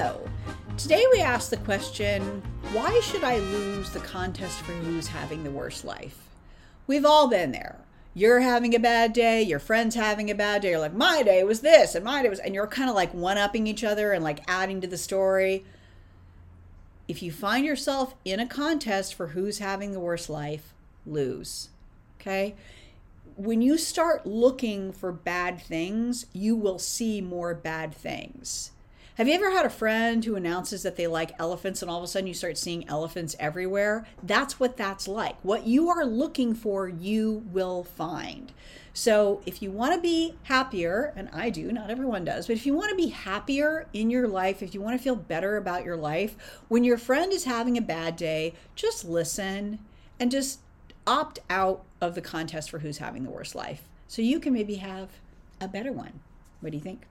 Hello. Today we ask the question why should I lose the contest for who's having the worst life? We've all been there. You're having a bad day, your friend's having a bad day. You're like, my day was this, and my day was, and you're kind of like one upping each other and like adding to the story. If you find yourself in a contest for who's having the worst life, lose. Okay? When you start looking for bad things, you will see more bad things. Have you ever had a friend who announces that they like elephants and all of a sudden you start seeing elephants everywhere? That's what that's like. What you are looking for, you will find. So, if you want to be happier, and I do, not everyone does, but if you want to be happier in your life, if you want to feel better about your life, when your friend is having a bad day, just listen and just opt out of the contest for who's having the worst life so you can maybe have a better one. What do you think?